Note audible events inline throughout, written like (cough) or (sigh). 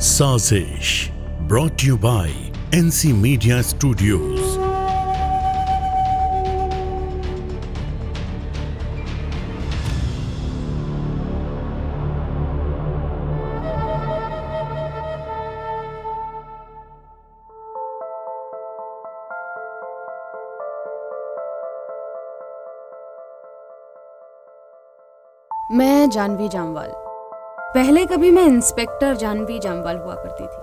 साजिश brought you by NC media studios मैं जानवी जामवाल। पहले कभी मैं इंस्पेक्टर जानवी जामवाल हुआ करती थी।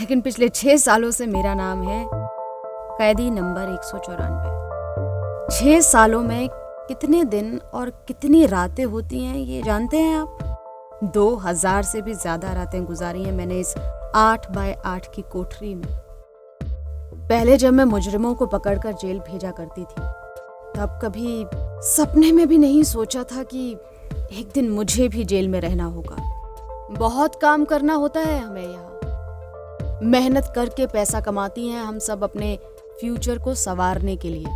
लेकिन पिछले छह सालों से मेरा नाम है कैदी नंबर एक सौ चौरानवे। छह सालों में कितने दिन और कितनी रातें होती हैं, ये जानते हैं आप? दो हज़ार से भी ज़्यादा रातें गुजारी हैं मैंने इस आठ बाय आठ की कोठरी में। पहले जब मैं मुजरिमों को पकड़कर जेल भेजा करती थी, तब कभी सपने में भी नहीं सोचा था कि एक दिन मुझे भी जेल में रहना होगा। बहुत काम करना होता है हमें यहाँ। मेहनत करके पैसा कमाती हैं हम सब अपने फ्यूचर को संवारने के लिए।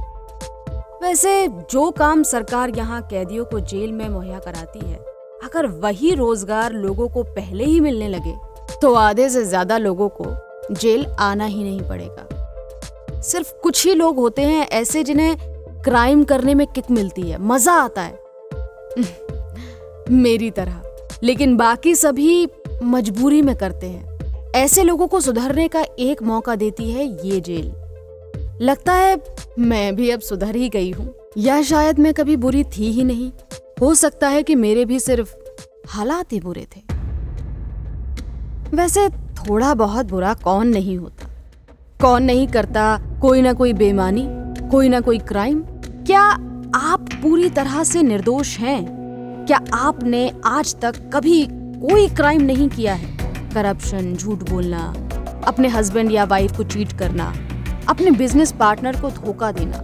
वैसे जो काम सरकार यहाँ कैदियों को जेल में मुहैया कराती है, अगर वही रोज़गार लोगों को पहले ही मिलने लगे तो आधे से ज़्यादा लोगों को जेल आना ही नहीं पड़ेगा। सिर्फ़ कुछ ही लोग होते हैं ऐसे जिन्हें क्राइम करने में किक मिलती है, मज़ा आता है। मेरी तरह। लेकिन बाकी सभी मजबूरी में करते हैं। ऐसे लोगों को सुधरने का एक मौका देती है ये जेल। लगता है मैं भी अब सुधर ही गई हूँ। या शायद मैं कभी बुरी थी ही नहीं। हो सकता है कि मेरे भी सिर्फ़ हालात ही बुरे थे। वैसे थोड़ा बहुत बुरा कौन नहीं होता। कौन नहीं करता कोई ना कोई बेमानी, कोई ना कोई क्राइम। क्या आप पूरी तरह से निर्दोष हैं? क्या आपने आज तक कभी कोई क्राइम नहीं किया है? करप्शन झूठ बोलना, अपने हस्बैंड या वाइफ को चीट करना, अपने बिज़नेस पार्टनर को धोखा देना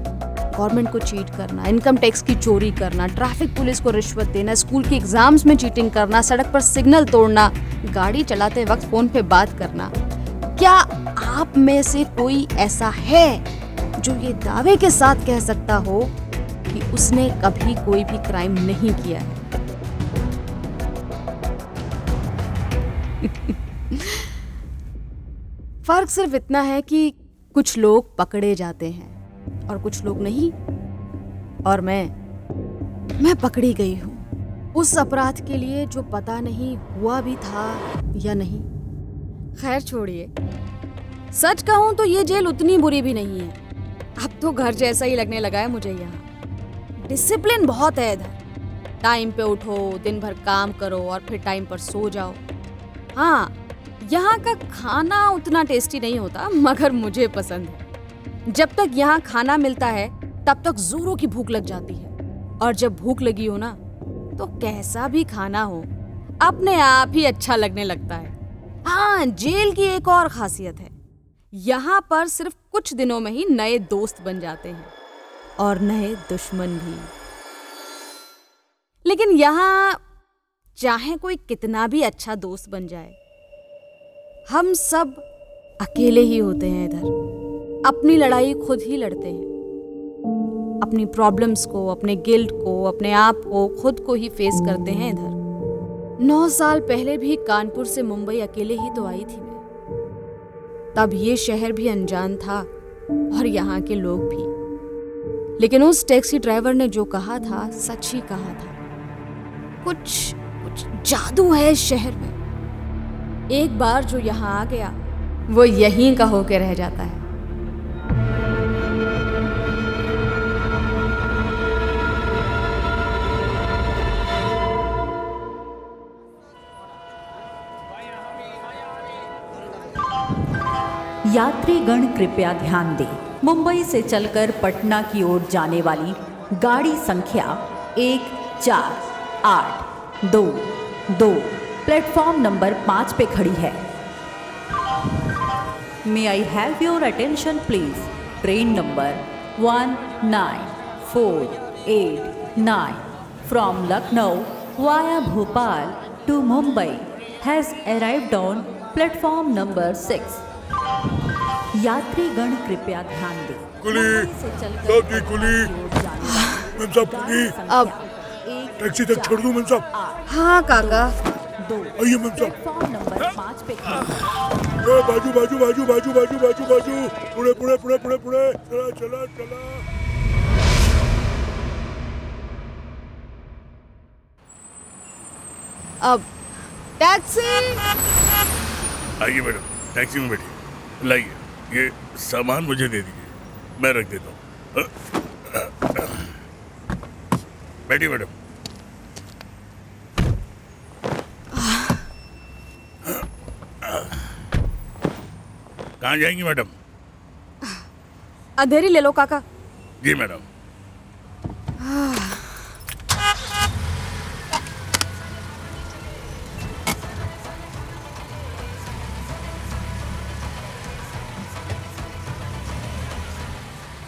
गवर्नमेंट को चीट करना इनकम टैक्स की चोरी करना ट्रैफ़िक पुलिस को रिश्वत देना स्कूल के एग्ज़ाम्स में चीटिंग करना, सड़क पर सिग्नल तोड़ना, गाड़ी चलाते वक्त फ़ोन पे बात करना। क्या आप में से कोई ऐसा है जो ये दावे के साथ कह सकता हो कि उसने कभी कोई भी क्राइम नहीं किया है? (laughs) फ़र्क सिर्फ़ इतना है कि कुछ लोग पकड़े जाते हैं और कुछ लोग नहीं। और मैं मैं पकड़ी गई हूँ। उस अपराध के लिए जो पता नहीं हुआ भी था या नहीं। खैर छोड़िए। सच कहूँ तो ये जेल उतनी बुरी भी नहीं है। अब तो घर जैसा ही लगने लगा है मुझे यहाँ। डिसिप्लिन बहुत है इधर। टाइम पे उठो, दिन भर काम करो और फिर टाइम पर सो जाओ। हाँ यहाँ का खाना उतना टेस्टी नहीं होता, मगर मुझे पसंद है। जब तक यहाँ खाना मिलता है, तब तक जोरों की भूख लग जाती है। और जब भूख लगी हो ना तो कैसा भी खाना हो, अपने आप ही अच्छा लगने लगता है। हाँ जेल की एक और खासियत है। यहाँ पर सिर्फ़ कुछ दिनों में ही नए दोस्त बन जाते हैं। और नए दुश्मन भी। लेकिन यहाँ चाहे कोई कितना भी अच्छा दोस्त बन जाए। हम सब अकेले ही होते हैं इधर। अपनी लड़ाई खुद ही लड़ते हैं। अपनी प्रॉब्लम्स को, अपने गिल्ट को, अपने आप को, खुद को ही फेस करते हैं इधर। नौ साल पहले भी कानपुर से मुंबई अकेले ही तो आई थी मैं। तब ये शहर भी अनजान था और यहाँ के लोग भी। लेकिन उस टैक्सी ड्राइवर ने जो कहा था, सच ही कहा था। कुछ कुछ जादू है इस शहर में। एक बार जो यहाँ आ गया, वो यहीं का होके रह जाता है। यात्रीगण कृपया ध्यान दें। मुंबई से चलकर पटना की ओर जाने वाली गाड़ी संख्या एक चार आठ दो दो। प्लेटफॉर्म नंबर पाँच पे खड़ी है। May I have your attention please train number one nine four eight nine from Lucknow via Bhopal to Mumbai has arrived on platform number six यात्रीगण कृपया ध्यान दें। कुली, कुली। अब टैक्सी तक छोड़ दूँ मैम साहब? हाँ काका। दो आइए मैम साहब। प्लेटफॉर्म नंबर पाँच पे बाजू बाजू बाजू बाजू बाजू बाजू बाजू। पुढे पुढे पुढे पुढे पुढे चला चला चला। अब टैक्सी आइए मैडम टैक्सी में बैठिए। लाइए ये सामान मुझे दे दीजिए। मैं रख देता हूँ। बैठिए मैडम। कहाँ जाएँगी मैडम? अंधेरी ले लो काका। जी मैडम।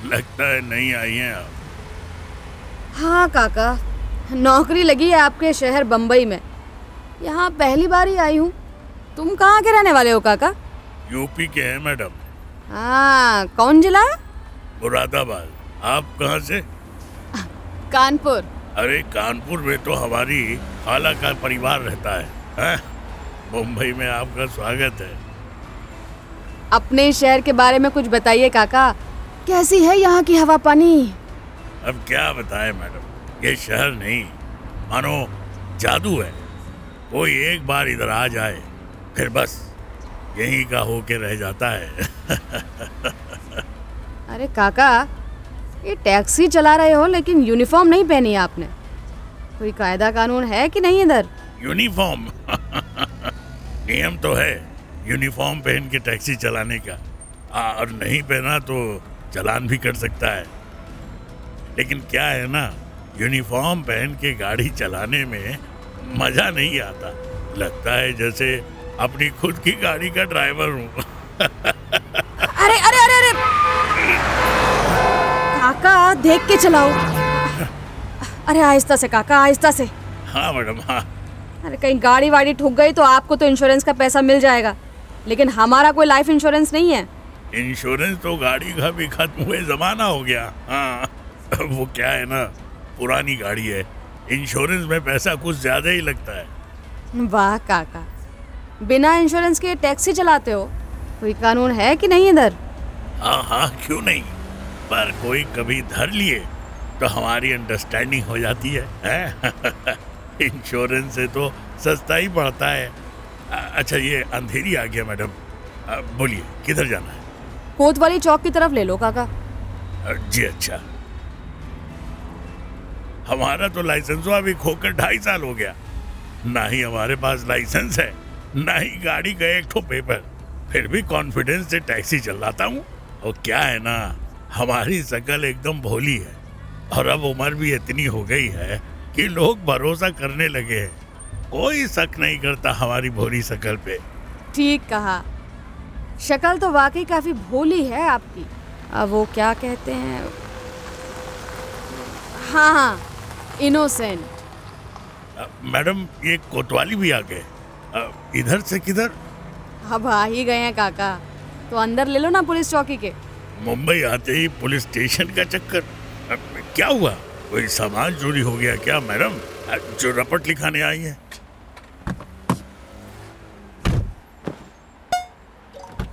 लगता है नहीं आई हैं आप। हाँ काका। नौकरी लगी है आपके शहर बम्बई में। यहाँ पहली बार ही आई हूँ। तुम कहाँ के रहने वाले हो काका? यूपी के हैं मैडम। हाँ कौन जिला? मुरादाबाद। आप कहाँ से? कानपुर। अरे कानपुर में तो हमारी खाला का परिवार रहता है हैं? मुंबई में आपका स्वागत है। अपने शहर के बारे में कुछ बताइए काका। कैसी है यहाँ की हवा पानी? अब क्या बताएँ मैडम? ये शहर नहीं मानो जादू है। कोई एक बार इधर आ जाए फिर बस। यहीं का होके रह जाता है। अरे काका ये टैक्सी चला रहे हो लेकिन यूनिफॉर्म नहीं पहनी है आपने। कोई कायदा कानून है कि नहीं इधर? यूनिफॉर्म? नियम तो है यूनिफॉर्म पहन के टैक्सी चलाने का। आ, और नहीं पहना तो चलान भी कर सकता है। लेकिन क्या है ना यूनिफॉर्म पहन के गाड़ी चलाने में मज़ा नहीं आता। लगता है जैसे अपनी खुद की गाड़ी का ड्राइवर हूँ। अरे अरे अरे अरे। काका देख के चलाओ। अरे आहिस्ता से काका आहिस्ता से। हाँ मैडम हाँ। अरे कहीं गाड़ी वाड़ी ठुक गई तो आपको तो इंश्योरेंस का पैसा मिल जाएगा। लेकिन हमारा कोई लाइफ इंश्योरेंस नहीं है। इंश्योरेंस तो गाड़ी का भी खत्म हुए जमाना हो गया। हाँ वो क्या है ना पुरानी गाड़ी है। इंश्योरेंस में पैसा कुछ ज़्यादा ही लगता है। वाह काका। बिना इंश्योरेंस के टैक्सी चलाते हो? कोई कानून है कि नहीं इधर? हाँ हाँ क्यों नहीं? पर कोई कभी धर लिए तो हमारी अंडरस्टैंडिंग हो जाती है, हैं? (laughs) इंश्योरेंस से तो सस्ता ही पड़ता है। अच्छा ये अंधेरी आ गया मैडम। बोलिए किधर जाना है? कोतवाली चौक की तरफ़ ले लो काका। जी अच्छा। हमारा तो लाइसेंस अभी खोकर ढाई साल हो गया। ना ही हमारे पास लाइसेंस है। ना ही गाड़ी का एक ठो पेपर। फिर भी कॉन्फिडेंस से टैक्सी चलाता हूँ। और क्या है ना हमारी शकल एकदम भोली है। और अब उम्र भी इतनी हो गई है कि लोग भरोसा करने लगे हैं। कोई शक नहीं करता हमारी भोली शकल पे। ठीक कहा। शक्ल तो वाकई काफ़ी भोली है आपकी। अब वो क्या कहते हैं? हाँ हाँ इनोसेंट मैडम ये कोतवाली भी आ गए इधर से किधर? अब आ ही गए हैं काका। तो अंदर ले लो ना पुलिस चौकी के। मुंबई आते ही पुलिस स्टेशन का चक्कर। अब क्या हुआ? कोई सामान चोरी हो गया क्या मैडम? जो रपट लिखाने आई है।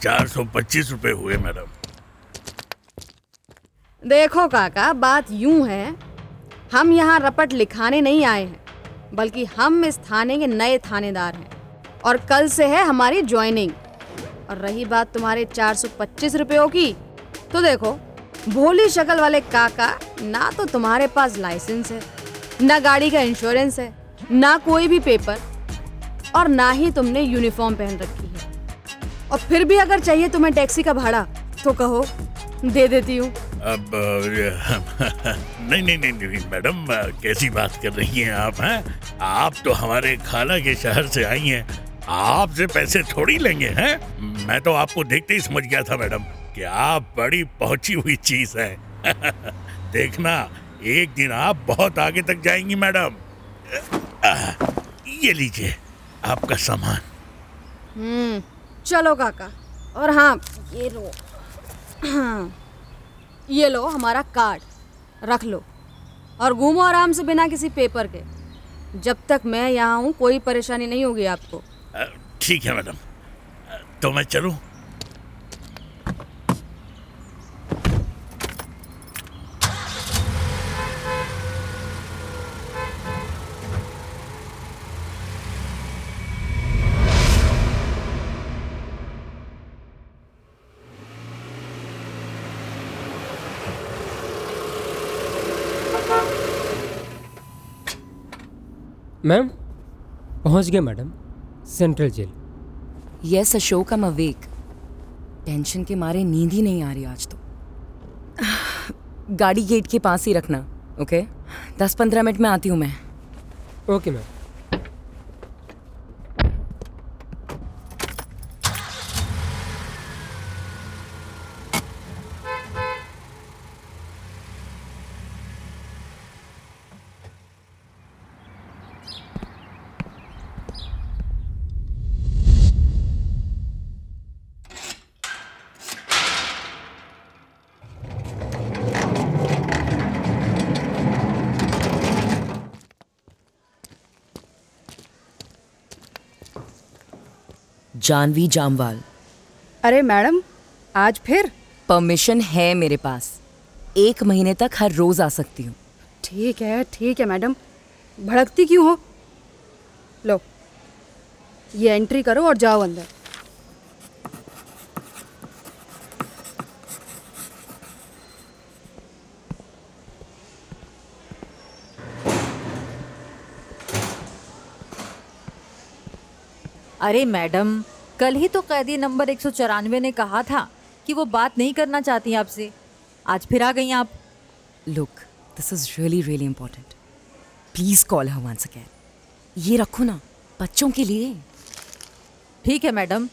चार सौ पच्चीस रुपए हुए मैडम। देखो काका बात यूँ है हम यहाँ रपट लिखाने नहीं आए हैं बल्कि हम इस थाने के नए थानेदार हैं। और कल से है हमारी ज्वाइनिंग। और रही बात तुम्हारे 425 रुपयों की तो देखो, भोली शक्ल वाले काका ना तो तुम्हारे पास लाइसेंस है, ना गाड़ी का इंश्योरेंस है, ना कोई भी पेपर, और ना ही तुमने यूनिफॉर्म पहन रखी है। और फिर भी अगर चाहिए तुम्हें टैक्सी का भाड़ा तो कहो, दे देती हूँ। अब (laughs) नहीं नहीं नहीं नहीं, मैडम कैसी बात कर रही हैं आप हैं? आप तो हमारे खाला के शहर से आई हैं आपसे पैसे थोड़ी लेंगे, हैं? मैं तो आपको देखते ही समझ गया था, मैडम, कि आप बड़ी पहुँची हुई चीज़ है। (laughs) देखना, एक दिन आप बहुत आगे तक जाएँगी, मैडम। ये लीजिए आपका सामान। हम्म चलो काका। और हाँ ये लो। (clears throat) ये लो हमारा कार्ड। रख लो। और घूमो आराम से बिना किसी पेपर के। जब तक मैं यहाँ हूँ, कोई परेशानी नहीं होगी आपको। ठीक है मैडम। तो मैं चलूँ? मैम पहुँच गए madam. Central jail. Yes Ashok am awake tension के मारे नींद ही नहीं आ रही आज तो। (sighs) गाड़ी गेट के पास ही रखना ओके दस पंद्रह मिनट में आती हूँ मैं। Okay ma'am Janvi Jamwal. अरे मैडम आज फिर? परमिशन है मेरे पास। एक महीने तक हर रोज आ सकती हूँ। ठीक है ठीक है मैडम। भड़कती क्यों हो? लो ये एंट्री करो और जाओ अंदर। अरे मैडम कल ही तो कैदी नंबर एक सौ चौरानवे ने कहा था कि वो बात नहीं करना चाहती आपसे। आज फिर आ गई आप। Look this is really really important please call her once again ये रखो ना बच्चों के लिए। ठीक है मैडम।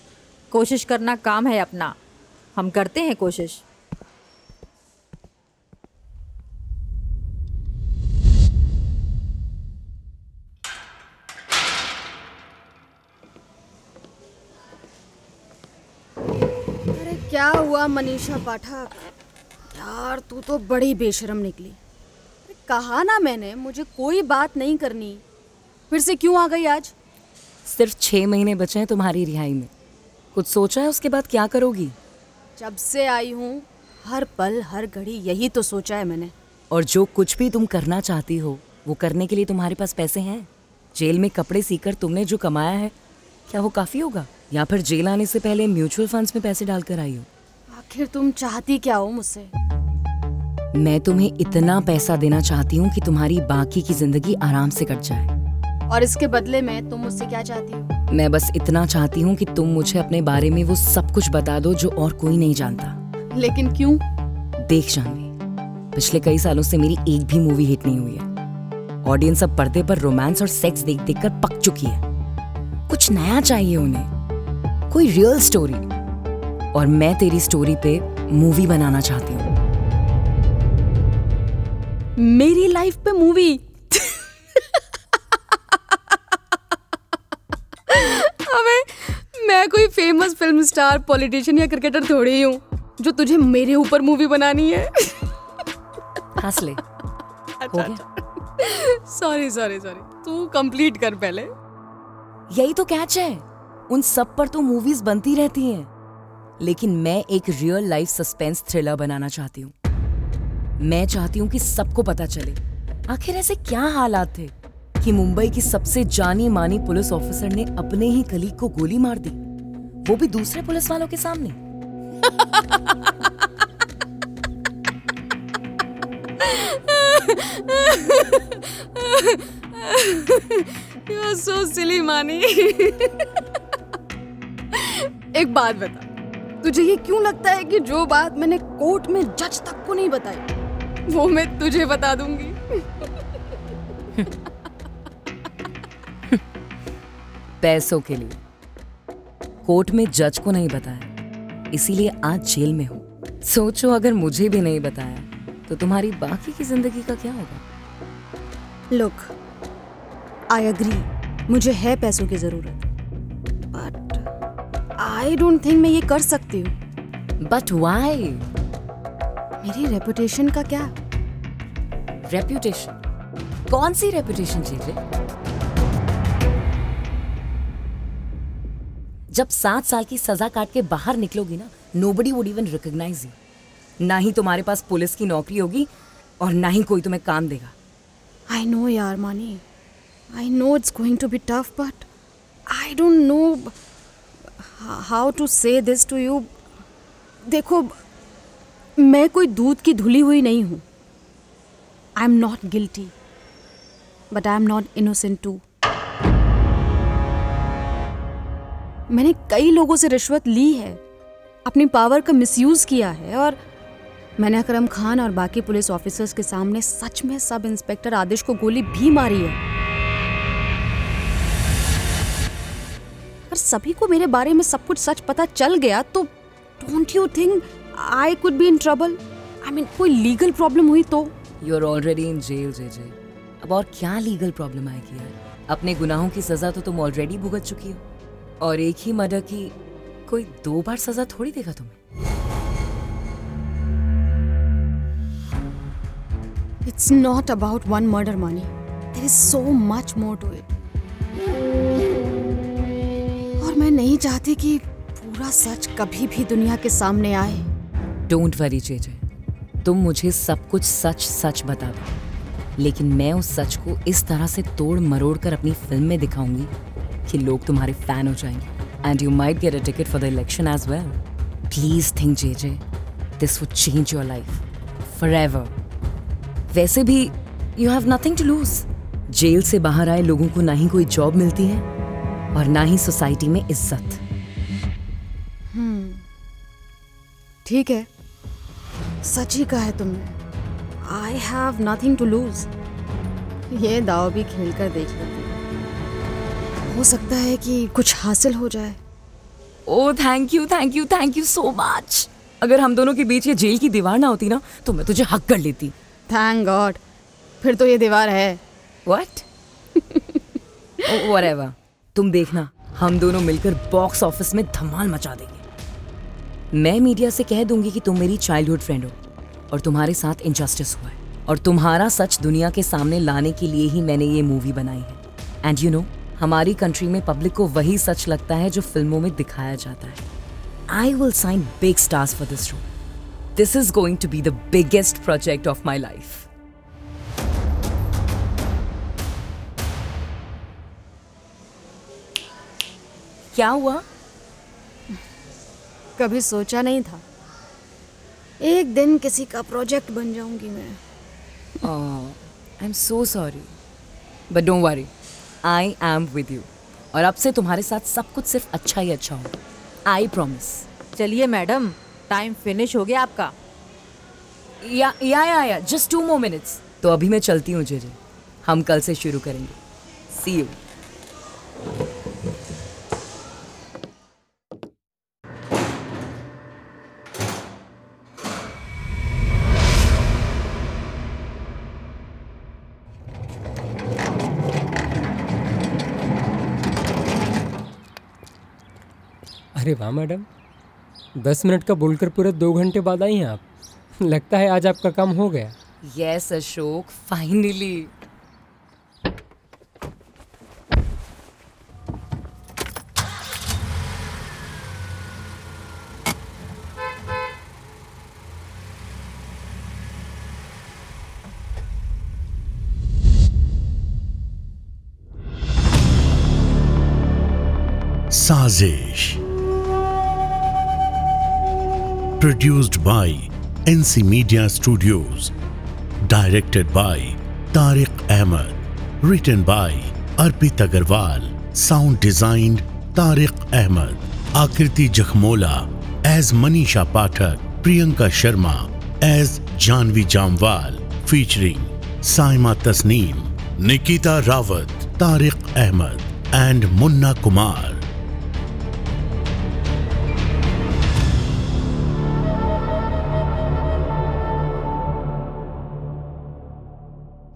कोशिश करना काम है अपना। हम करते हैं कोशिश अरे क्या हुआ मनीषा पाठक। यार तू तो बड़ी बेशरम निकली। कहा ना मैंने मुझे कोई बात नहीं करनी। फिर से क्यों आ गई आज? सिर्फ़ छः महीने बचे हैं तुम्हारी रिहाई में। कुछ सोचा है उसके बाद क्या करोगी? जब से आई हूँ हर पल हर घड़ी यही तो सोचा है मैंने। और जो कुछ भी तुम करना चाहती हो वो करने के लिए तुम्हारे पास पैसे हैं। जेल में कपड़े सीकर तुमने जो कमाया है क्या वो काफ़ी होगा? या फिर जेल आने से पहले म्यूचुअल फंड्स में पैसे डालकर आई हो? आखिर तुम चाहती क्या हो मुझसे? मैं तुम्हें इतना पैसा देना चाहती हूँ कि तुम्हारी बाकी की ज़िंदगी आराम से कट जाए। और इसके बदले में तुम मुझसे क्या चाहती हो? मैं बस इतना चाहती हूँ कि तुम मुझे अपने बारे में वो सब कुछ बता दो जो और कोई नहीं जानता। लेकिन क्यों? देख जानवी पिछले कई सालों से मेरी एक भी मूवी हिट नहीं हुई है। ऑडियंस अब पर्दे पर रोमांस और सेक्स देख देख कर पक चुकी है। कुछ नया चाहिए उन्हें। कोई रियल स्टोरी और मैं तेरी स्टोरी पे मूवी बनाना चाहती हूँ। मेरी लाइफ पे मूवी अबे मैं कोई फ़ेमस फ़िल्म स्टार पॉलिटिशियन या क्रिकेटर थोड़ी ही जो तुझे मेरे ऊपर मूवी बनानी है। हंस ले। सॉरी सॉरी सॉरी तू कंप्लीट कर पहले। यही तो कैच है। उन सब पर तो मूवीज़ बनती रहती हैं। लेकिन मैं एक रियल लाइफ सस्पेंस थ्रिलर बनाना चाहती हूँ। मैं चाहती हूँ कि सबको पता चले। आखिर ऐसे क्या हालात थे कि मुंबई की सबसे जानी मानी पुलिस ऑफिसर ने अपने ही कलीग को गोली मार दी? वो भी दूसरे पुलिस वालों के सामने? सो सिली मानी एक बात बता। तुझे ये क्यों लगता है कि जो बात मैंने कोर्ट में जज तक को नहीं बताई वो मैं तुझे बता दूँगी? (laughs) पैसों के लिए। कोर्ट में जज को नहीं बताया इसीलिए आज जेल में हूँ। सोचो अगर मुझे भी नहीं बताया तो तुम्हारी बाकी की ज़िंदगी का क्या होगा? लुक आई अग्री मुझे है पैसों की ज़रूरत। आई डोंट थिंक मैं ये कर सकती हूँ। बट वाई मेरी रेपुटेशन का क्या? रेप्यूटेशन कौन सी रेप्यूटेशन चीज़ है? जब सात साल की सजा काट के बाहर निकलोगी ना nobody would even recognise you ना ही तुम्हारे पास पुलिस की नौकरी होगी और ना ही कोई तुम्हें काम देगा। I know yaar, Mani. I know it's going to be tough but I don't know h- to say this to you देखो, मैं कोई दूध की धुली हुई नहीं हूँ। I am not guilty but I am not innocent too मैंने कई लोगों से रिश्वत ली है, अपनी पावर का मिसयूज किया है और मैंने अकरम खान और बाकी पुलिस ऑफिसर्स के सामने सच में सब इंस्पेक्टर आदिश को गोली भी मारी है। अगर सभी को मेरे बारे में सब कुछ सच पता चल गया तो don't you think I could be in trouble I mean कोई लीगल प्रॉब्लम हुई तो? You are already in jail JJ अब और क्या लीगल प्रॉब्लम आएगी यार? अपने गुनाहों की सजा तो तुम ऑलरेडी भुगत चुकी हो। और एक ही मर्डर की कोई दो बार सजा थोड़ी देगा तुम्हें? It's not about one murder Mani there is so much more to it और मैं नहीं चाहती कि पूरा सच कभी भी दुनिया के सामने आए। डोंट वरी जेजे तुम मुझे सब कुछ सच सच बता दो। लेकिन मैं उस सच को इस तरह से तोड़ मरोड़ कर अपनी फ़िल्म में दिखाऊँगी कि लोग तुम्हारे फ़ैन हो जाएँगे। And you might get a ticket for the election as well please think JJ this would change your life forever वैसे भी you have nothing to lose jail से बाहर आए लोगों को ना ही कोई जॉब मिलती है। और ना ही सोसाइटी में इज़्ज़त। ठीक है। सच ही कहा है तुमने। I have nothing to lose ये दाव भी खेल कर देख लेती हूँ। हो सकता है कि कुछ हासिल हो जाए। ओ thank you thank you thank you so much अगर हम दोनों के बीच ये जेल की दीवार ना होती ना तो मैं तुझे हक कर लेती। थैंक गॉड फिर तो ये दीवार है। व्हाट व्हाटएवर (laughs) तुम देखना, हम दोनों मिलकर बॉक्स ऑफ़िस में धमाल मचा देंगे। मैं मीडिया से कह दूँगी कि तुम मेरी चाइल्डहुड फ्रेंड हो और तुम्हारे साथ इनजस्टिस हुआ है और तुम्हारा सच दुनिया के सामने लाने के लिए ही मैंने ये मूवी बनाई है। एंड यू नो हमारी कंट्री में पब्लिक को वही सच लगता है जो फ़िल्मों में दिखाया जाता है। I will sign big stars for this role this is going to be the biggest project of my life क्या हुआ? कभी सोचा नहीं था। एक दिन किसी का प्रोजेक्ट बन जाऊँगी मैं। I am so sorry but don't worry I am with you और अब से तुम्हारे साथ सब कुछ सिर्फ़ अच्छा ही अच्छा हो आई प्रॉमिस चलिए मैडम टाइम फिनिश हो गया आपका। या या या या जस्ट टू मोर मिनट्स तो अभी मैं चलती हूँ जेजे। हम कल से शुरू करेंगे। सी यू अरे वाह मैडम। दस मिनट का बोलकर पूरे दो घंटे बाद आई हैं आप। लगता है आज आपका काम हो गया। यस अशोक फाइनली साजिश। Produced by NC Media Studios, directed by Tariq Ahmed, written by Arpit Agarwal, sound designed Tariq Ahmed, Akriti Jakhmola as Manisha Pathak, Priyanka Sharma as Janvi Jamwal, featuring Saima Tasneem, Nikita Rawat, Tariq Ahmed, and Munna Kumar.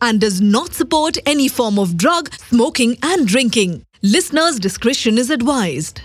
and does not support any form of drug, smoking, and drinking. Listeners' discretion is advised.